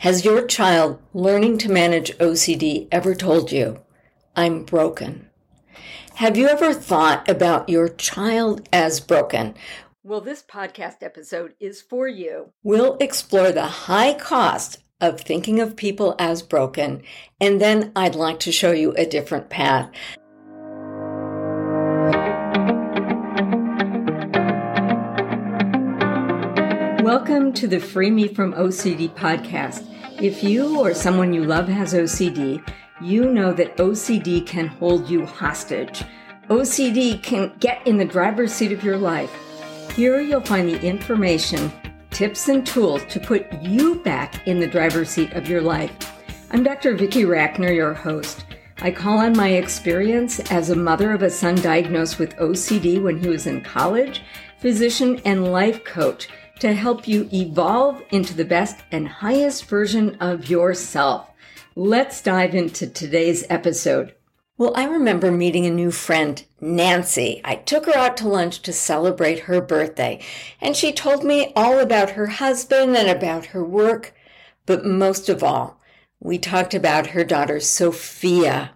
Has your child learning to manage OCD ever told you, I'm broken? Have you ever thought about your child as broken? Well, this podcast episode is for you. We'll explore the high cost of thinking of people as broken, and then I'd like to show you a different path. Welcome to the Free Me from OCD podcast. If you or someone you love has OCD, you know that OCD can hold you hostage. OCD can get in the driver's seat of your life. Here you'll find the information, tips, and tools to put you back in the driver's seat of your life. I'm Dr. Vicki Rackner, your host. I call on my experience as a mother of a son diagnosed with OCD when he was in college, physician, and life coach to help you evolve into the best and highest version of yourself. Let's dive into today's episode. Well, I remember meeting a new friend, Nancy. I took her out to lunch to celebrate her birthday, and she told me all about her husband and about her work. But most of all, we talked about her daughter, Sophia.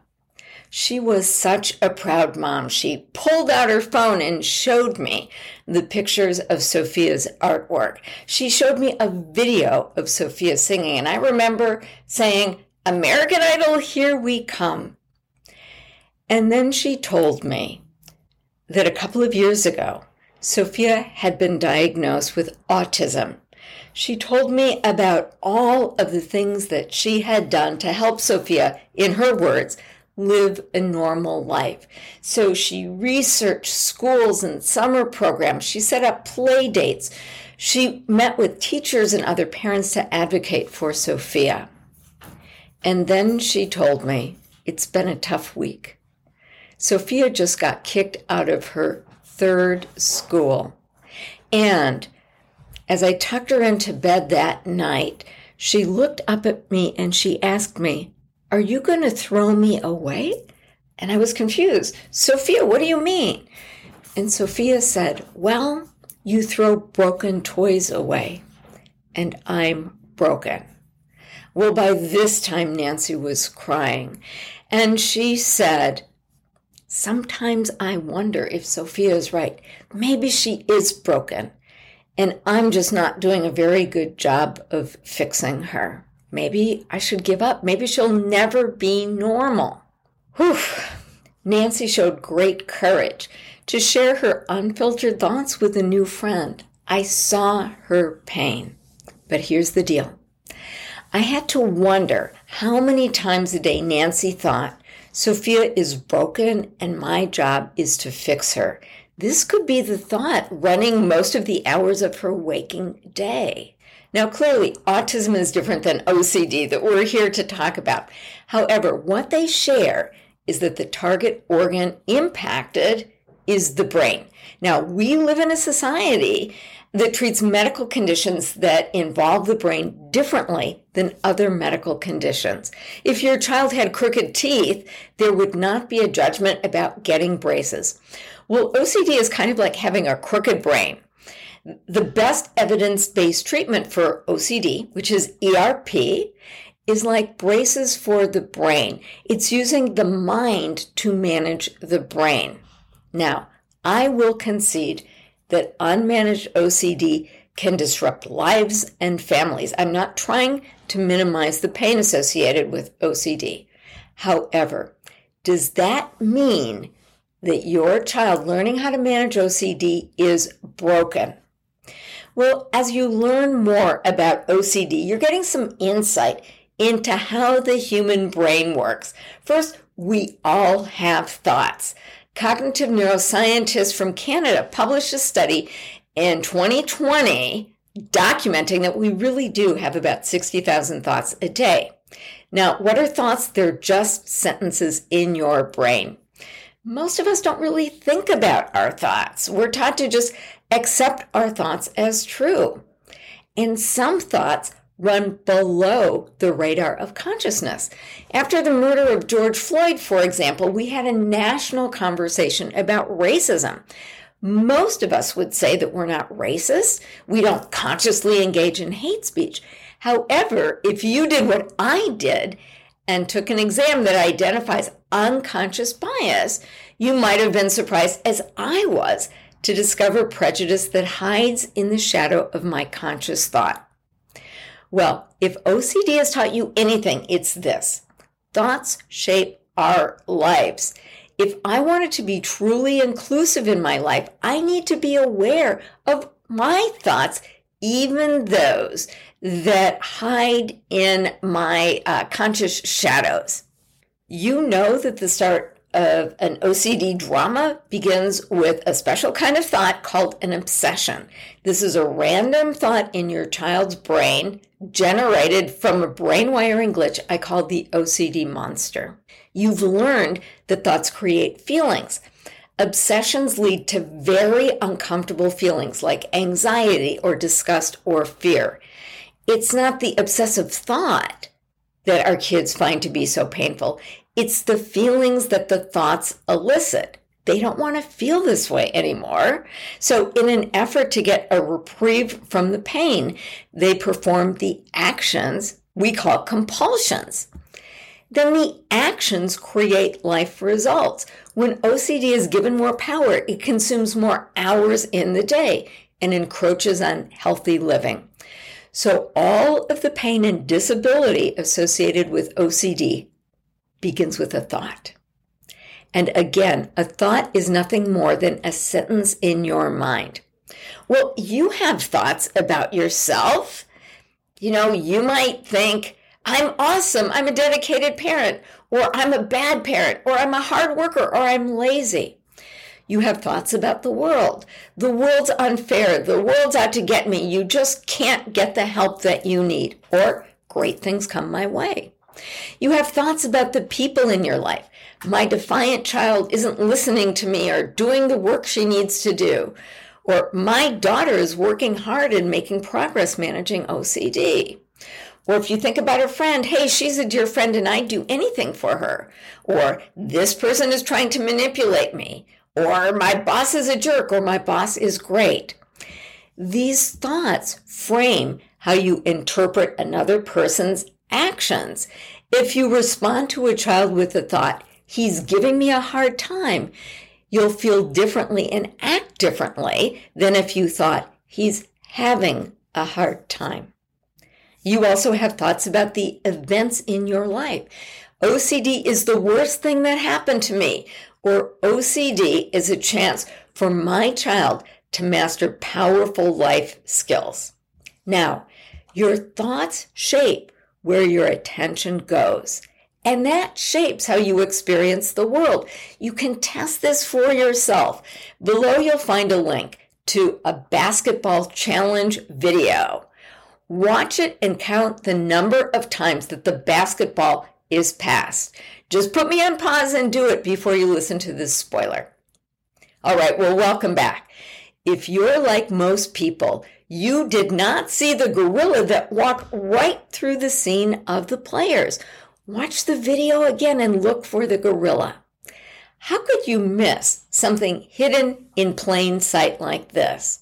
She was such a proud mom. She pulled out her phone and showed me the pictures of Sophia's artwork. She showed me a video of Sophia singing, and I remember saying, American Idol, here we come. And then she told me that a couple of years ago, Sophia had been diagnosed with autism. She told me about all of the things that she had done to help Sophia, in her words, live a normal life. So she researched schools and summer programs. She set up play dates. She met with teachers and other parents to advocate for Sophia. And then she told me it's been a tough week. Sophia just got kicked out of her third school. And as I tucked her into bed that night, she looked up at me and she asked me, are you going to throw me away? And I was confused. Sophia, what do you mean? And Sophia said, Well, you throw broken toys away, and I'm broken. Well, by this time, Nancy was crying, and she said, Sometimes I wonder if Sophia is right. Maybe she is broken, and I'm just not doing a very good job of fixing her. Maybe I should give up. Maybe she'll never be normal. Whew. Nancy showed great courage to share her unfiltered thoughts with a new friend. I saw her pain. But here's the deal I had to wonder how many times a day Nancy thought, Sophia is broken and my job is to fix her. This could be the thought running most of the hours of her waking day. Now, clearly, autism is different than OCD that we're here to talk about. However, what they share is that the target organ impacted is the brain. Now, we live in a society that treats medical conditions that involve the brain differently than other medical conditions. If your child had crooked teeth, there would not be a judgment about getting braces. Well, OCD is kind of like having a crooked brain. The best evidence based treatment for OCD, which is ERP, is like braces for the brain. It's using the mind to manage the brain. Now, I will concede that unmanaged OCD can disrupt lives and families. I'm not trying to minimize the pain associated with OCD. However, does that mean that your child learning how to manage OCD is broken? Well, as you learn more about OCD, you're getting some insight into how the human brain works. First, we all have thoughts. Cognitive neuroscientists from Canada published a study in 2020 documenting that we really do have about 60,000 thoughts a day. Now, what are thoughts? They're just sentences in your brain. Most of us don't really think about our thoughts. We're taught to just accept our thoughts as true. And some thoughts run below the radar of consciousness. After the murder of George Floyd, for example, we had a national conversation about racism. Most of us would say that we're not racist. We don't consciously engage in hate speech. However, if you did what I did and took an exam that identifies unconscious bias, you might have been surprised, as I was, to discover prejudice that hides in the shadow of my conscious thought. Well, if OCD has taught you anything, it's this thoughts shape our lives. If I wanted to be truly inclusive in my life, I need to be aware of my thoughts, even those that hide in my uh, conscious shadows. You know that the start of an OCD drama begins with a special kind of thought called an obsession. This is a random thought in your child's brain generated from a brain wiring glitch I call the OCD monster. You've learned that thoughts create feelings. Obsessions lead to very uncomfortable feelings like anxiety or disgust or fear. It's not the obsessive thought that our kids find to be so painful. It's the feelings that the thoughts elicit. They don't want to feel this way anymore. So, in an effort to get a reprieve from the pain, they perform the actions we call compulsions. Then the actions create life results. When OCD is given more power, it consumes more hours in the day and encroaches on healthy living. So, all of the pain and disability associated with OCD begins with a thought. And again, a thought is nothing more than a sentence in your mind. Well, you have thoughts about yourself. You know, you might think, I'm awesome, I'm a dedicated parent, or I'm a bad parent, or I'm a hard worker, or I'm lazy. You have thoughts about the world. The world's unfair. The world's out to get me. You just can't get the help that you need. Or great things come my way. You have thoughts about the people in your life. My defiant child isn't listening to me or doing the work she needs to do. Or my daughter is working hard and making progress managing OCD. Or if you think about a friend, hey, she's a dear friend and I'd do anything for her. Or this person is trying to manipulate me. Or my boss is a jerk. Or my boss is great. These thoughts frame how you interpret another person's actions. If you respond to a child with the thought, he's giving me a hard time, you'll feel differently and act differently than if you thought he's having a hard time. You also have thoughts about the events in your life. OCD is the worst thing that happened to me, or OCD is a chance for my child to master powerful life skills. Now, your thoughts shape where your attention goes. And that shapes how you experience the world. You can test this for yourself. Below, you'll find a link to a basketball challenge video. Watch it and count the number of times that the basketball is past. Just put me on pause and do it before you listen to this spoiler. All right, well, welcome back. If you're like most people, you did not see the gorilla that walked right through the scene of the players. Watch the video again and look for the gorilla. How could you miss something hidden in plain sight like this?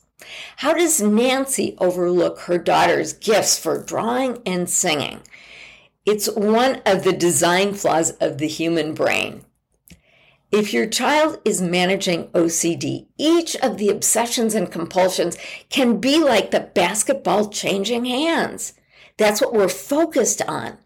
How does Nancy overlook her daughter's gifts for drawing and singing? It's one of the design flaws of the human brain. If your child is managing OCD, each of the obsessions and compulsions can be like the basketball changing hands. That's what we're focused on.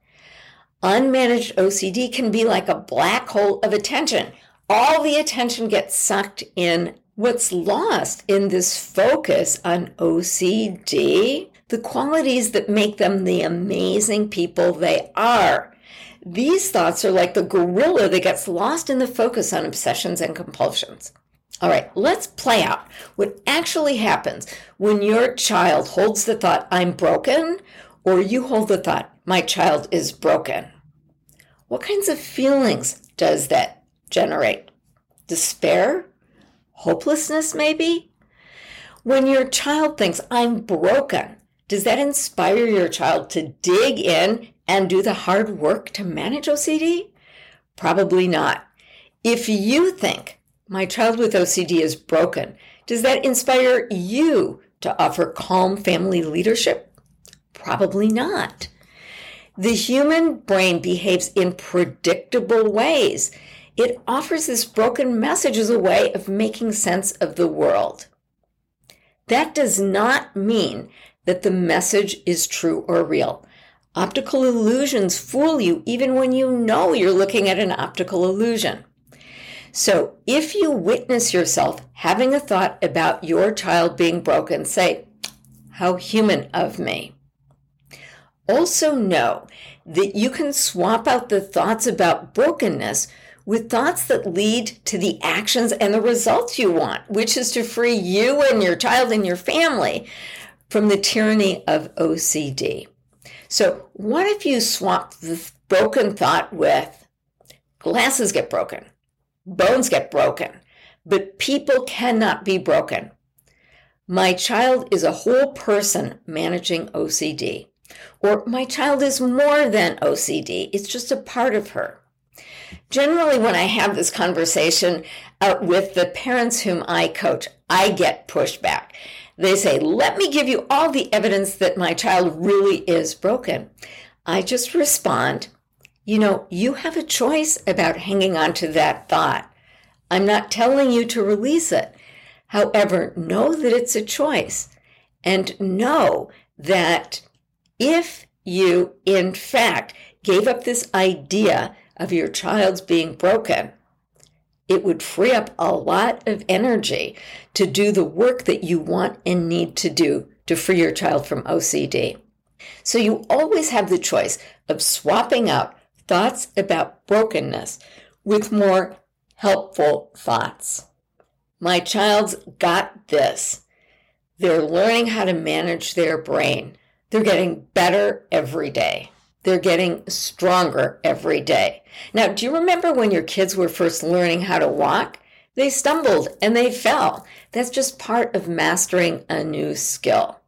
Unmanaged OCD can be like a black hole of attention. All the attention gets sucked in. What's lost in this focus on OCD? The qualities that make them the amazing people they are. These thoughts are like the gorilla that gets lost in the focus on obsessions and compulsions. All right, let's play out what actually happens when your child holds the thought, I'm broken, or you hold the thought, my child is broken. What kinds of feelings does that generate? Despair? Hopelessness, maybe? When your child thinks, I'm broken, does that inspire your child to dig in and do the hard work to manage OCD? Probably not. If you think my child with OCD is broken, does that inspire you to offer calm family leadership? Probably not. The human brain behaves in predictable ways. It offers this broken message as a way of making sense of the world. That does not mean that the message is true or real. Optical illusions fool you even when you know you're looking at an optical illusion. So if you witness yourself having a thought about your child being broken, say, How human of me. Also know that you can swap out the thoughts about brokenness with thoughts that lead to the actions and the results you want, which is to free you and your child and your family from the tyranny of OCD. So, what if you swap the broken thought with glasses get broken, bones get broken, but people cannot be broken? My child is a whole person managing OCD. Or my child is more than OCD, it's just a part of her. Generally, when I have this conversation uh, with the parents whom I coach, I get pushback. They say, Let me give you all the evidence that my child really is broken. I just respond, You know, you have a choice about hanging on to that thought. I'm not telling you to release it. However, know that it's a choice and know that if you, in fact, gave up this idea of your child's being broken, it would free up a lot of energy to do the work that you want and need to do to free your child from OCD. So you always have the choice of swapping out thoughts about brokenness with more helpful thoughts. My child's got this. They're learning how to manage their brain. They're getting better every day. They're getting stronger every day. Now, do you remember when your kids were first learning how to walk? They stumbled and they fell. That's just part of mastering a new skill.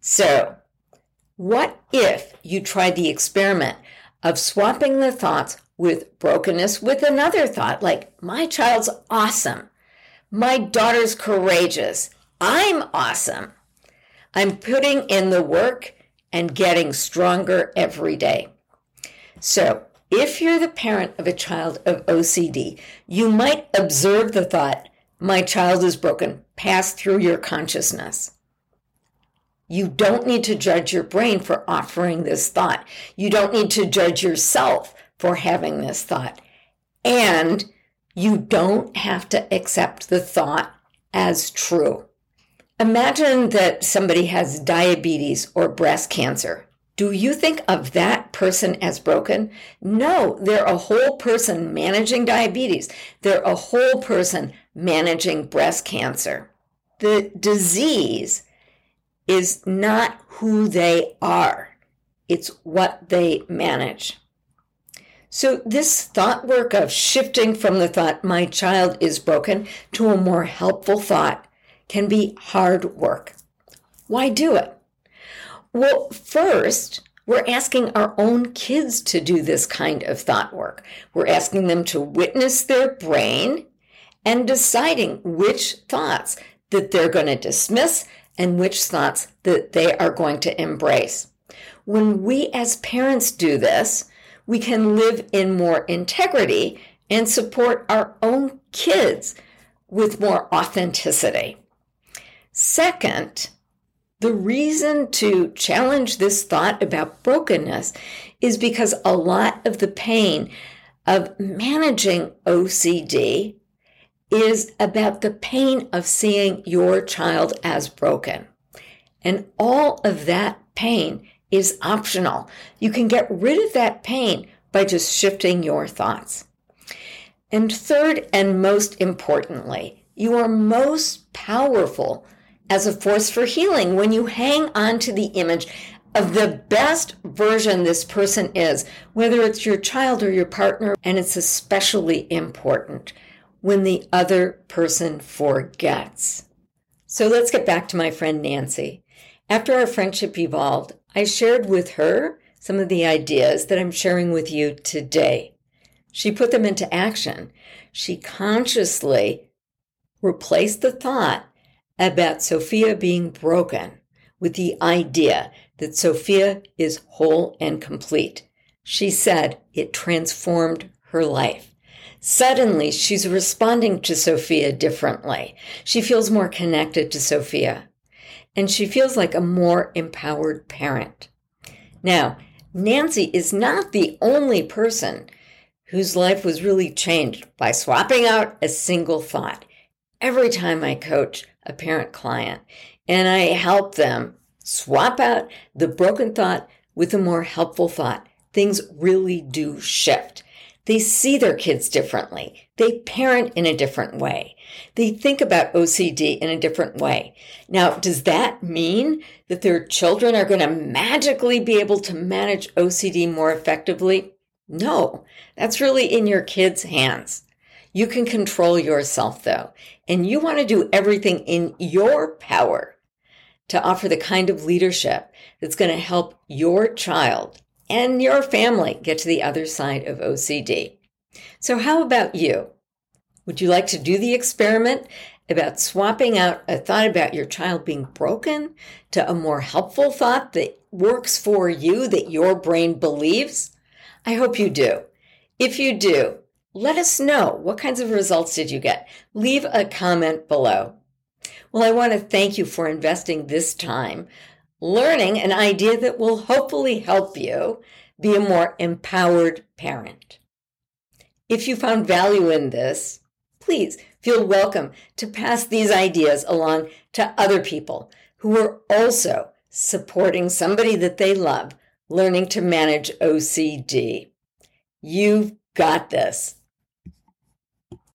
So, what if you tried the experiment of swapping the thoughts with brokenness with another thought, like, my child's awesome. My daughter's courageous. I'm awesome. I'm putting in the work and getting stronger every day. So, if you're the parent of a child of OCD, you might observe the thought, my child is broken, pass through your consciousness. You don't need to judge your brain for offering this thought. You don't need to judge yourself for having this thought. And you don't have to accept the thought as true. Imagine that somebody has diabetes or breast cancer. Do you think of that person as broken? No, they're a whole person managing diabetes. They're a whole person managing breast cancer. The disease is not who they are, it's what they manage. So, this thought work of shifting from the thought, my child is broken, to a more helpful thought, can be hard work. Why do it? Well, first, we're asking our own kids to do this kind of thought work. We're asking them to witness their brain and deciding which thoughts that they're going to dismiss and which thoughts that they are going to embrace. When we as parents do this, we can live in more integrity and support our own kids with more authenticity. Second, the reason to challenge this thought about brokenness is because a lot of the pain of managing OCD is about the pain of seeing your child as broken. And all of that pain is optional. You can get rid of that pain by just shifting your thoughts. And third, and most importantly, you are most powerful as a force for healing when you hang on to the image of the best version this person is, whether it's your child or your partner, and it's especially important when the other person forgets. So let's get back to my friend Nancy. After our friendship evolved, I shared with her some of the ideas that I'm sharing with you today. She put them into action. She consciously replaced the thought about Sophia being broken with the idea that Sophia is whole and complete. She said it transformed her life. Suddenly, she's responding to Sophia differently. She feels more connected to Sophia, and she feels like a more empowered parent. Now, Nancy is not the only person whose life was really changed by swapping out a single thought. Every time I coach a parent client and I help them swap out the broken thought with a more helpful thought, things really do shift. They see their kids differently. They parent in a different way. They think about OCD in a different way. Now, does that mean that their children are going to magically be able to manage OCD more effectively? No, that's really in your kids' hands. You can control yourself though, and you want to do everything in your power to offer the kind of leadership that's going to help your child and your family get to the other side of OCD. So, how about you? Would you like to do the experiment about swapping out a thought about your child being broken to a more helpful thought that works for you, that your brain believes? I hope you do. If you do, let us know what kinds of results did you get. Leave a comment below. Well, I want to thank you for investing this time learning an idea that will hopefully help you be a more empowered parent. If you found value in this, please feel welcome to pass these ideas along to other people who are also supporting somebody that they love learning to manage OCD. You've got this.